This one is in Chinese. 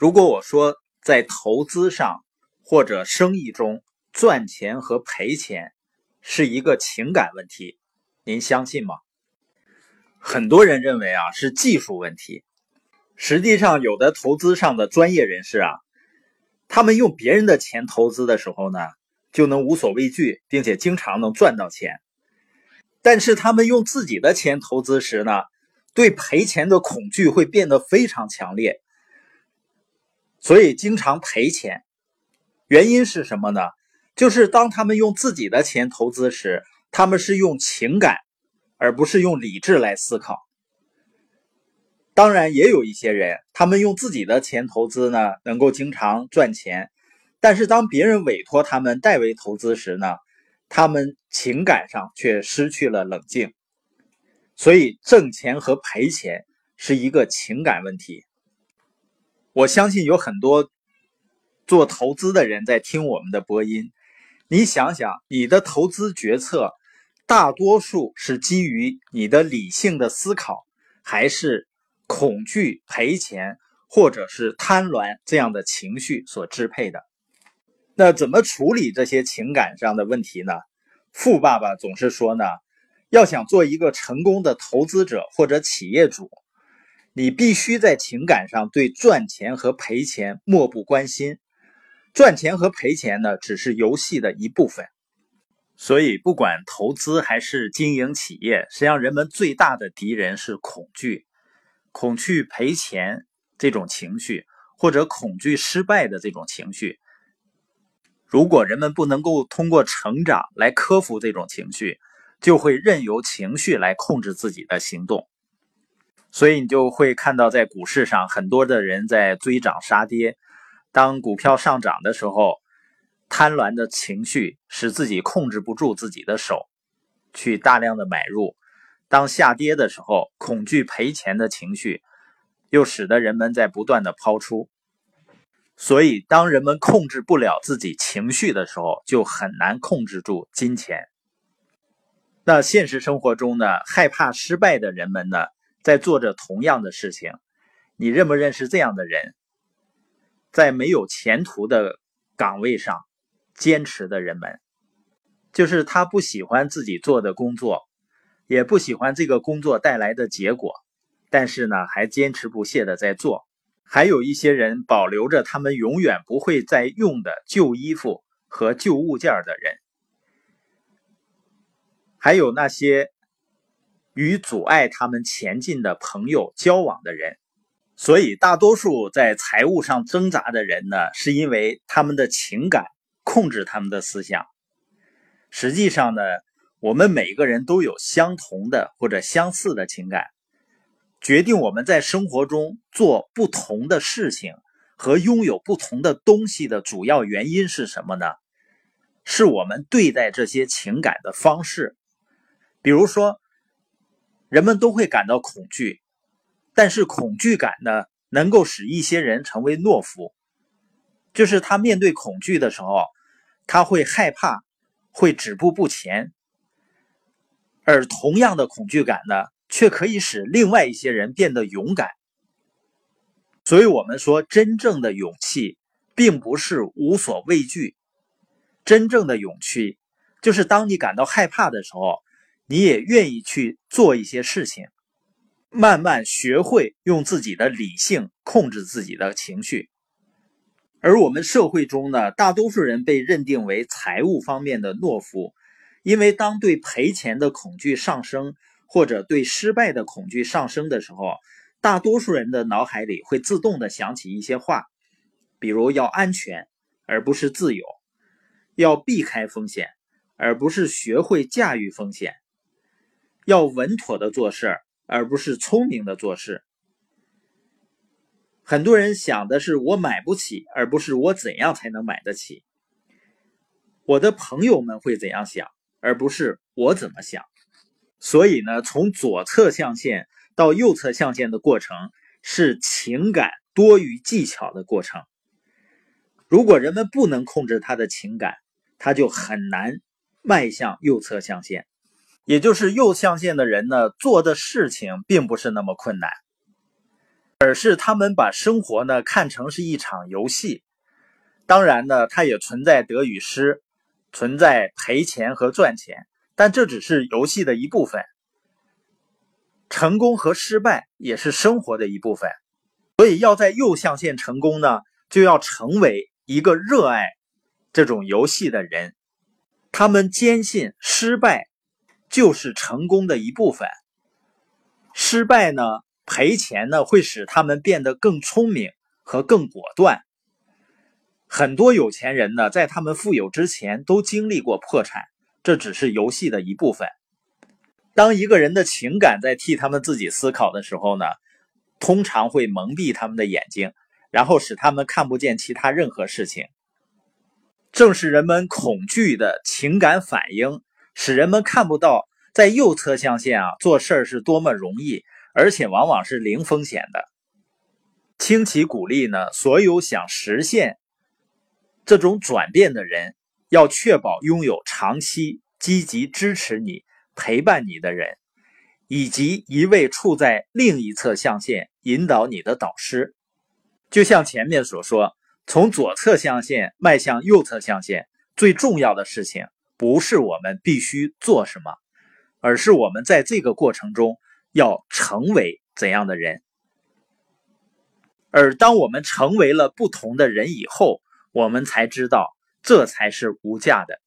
如果我说在投资上或者生意中赚钱和赔钱是一个情感问题，您相信吗？很多人认为啊是技术问题，实际上有的投资上的专业人士啊，他们用别人的钱投资的时候呢，就能无所畏惧，并且经常能赚到钱。但是他们用自己的钱投资时呢，对赔钱的恐惧会变得非常强烈。所以经常赔钱，原因是什么呢？就是当他们用自己的钱投资时，他们是用情感，而不是用理智来思考。当然，也有一些人，他们用自己的钱投资呢，能够经常赚钱，但是当别人委托他们代为投资时呢，他们情感上却失去了冷静。所以，挣钱和赔钱是一个情感问题。我相信有很多做投资的人在听我们的播音。你想想，你的投资决策大多数是基于你的理性的思考，还是恐惧赔钱或者是贪婪这样的情绪所支配的？那怎么处理这些情感上的问题呢？富爸爸总是说呢，要想做一个成功的投资者或者企业主。你必须在情感上对赚钱和赔钱漠不关心，赚钱和赔钱呢，只是游戏的一部分。所以，不管投资还是经营企业，实际上人们最大的敌人是恐惧，恐惧赔钱这种情绪，或者恐惧失败的这种情绪。如果人们不能够通过成长来克服这种情绪，就会任由情绪来控制自己的行动。所以你就会看到，在股市上，很多的人在追涨杀跌。当股票上涨的时候，贪婪的情绪使自己控制不住自己的手，去大量的买入；当下跌的时候，恐惧赔钱的情绪又使得人们在不断的抛出。所以，当人们控制不了自己情绪的时候，就很难控制住金钱。那现实生活中呢，害怕失败的人们呢？在做着同样的事情，你认不认识这样的人？在没有前途的岗位上坚持的人们，就是他不喜欢自己做的工作，也不喜欢这个工作带来的结果，但是呢，还坚持不懈的在做。还有一些人保留着他们永远不会再用的旧衣服和旧物件的人，还有那些。与阻碍他们前进的朋友交往的人，所以大多数在财务上挣扎的人呢，是因为他们的情感控制他们的思想。实际上呢，我们每个人都有相同的或者相似的情感，决定我们在生活中做不同的事情和拥有不同的东西的主要原因是什么呢？是我们对待这些情感的方式，比如说。人们都会感到恐惧，但是恐惧感呢，能够使一些人成为懦夫。就是他面对恐惧的时候，他会害怕，会止步不前。而同样的恐惧感呢，却可以使另外一些人变得勇敢。所以，我们说，真正的勇气，并不是无所畏惧。真正的勇气，就是当你感到害怕的时候。你也愿意去做一些事情，慢慢学会用自己的理性控制自己的情绪。而我们社会中呢，大多数人被认定为财务方面的懦夫，因为当对赔钱的恐惧上升，或者对失败的恐惧上升的时候，大多数人的脑海里会自动的想起一些话，比如要安全而不是自由，要避开风险而不是学会驾驭风险。要稳妥的做事，而不是聪明的做事。很多人想的是我买不起，而不是我怎样才能买得起。我的朋友们会怎样想，而不是我怎么想。所以呢，从左侧象限到右侧象限的过程是情感多于技巧的过程。如果人们不能控制他的情感，他就很难迈向右侧象限。也就是右象限的人呢，做的事情并不是那么困难。而是他们把生活呢看成是一场游戏。当然呢，它也存在得与失，存在赔钱和赚钱，但这只是游戏的一部分。成功和失败也是生活的一部分。所以要在右象限成功呢，就要成为一个热爱这种游戏的人。他们坚信失败就是成功的一部分。失败呢，赔钱呢，会使他们变得更聪明和更果断。很多有钱人呢，在他们富有之前都经历过破产，这只是游戏的一部分。当一个人的情感在替他们自己思考的时候呢，通常会蒙蔽他们的眼睛，然后使他们看不见其他任何事情。正是人们恐惧的情感反应，使人们看不到在右侧象限啊做事儿是多么容易，而且往往是零风险的。清奇鼓励呢，所有想实现。这种转变的人要确保拥有长期积极支持你、陪伴你的人，以及一位处在另一侧象限引导你的导师。就像前面所说，从左侧象限迈向右侧象限，最重要的事情不是我们必须做什么，而是我们在这个过程中要成为怎样的人。而当我们成为了不同的人以后，我们才知道，这才是无价的。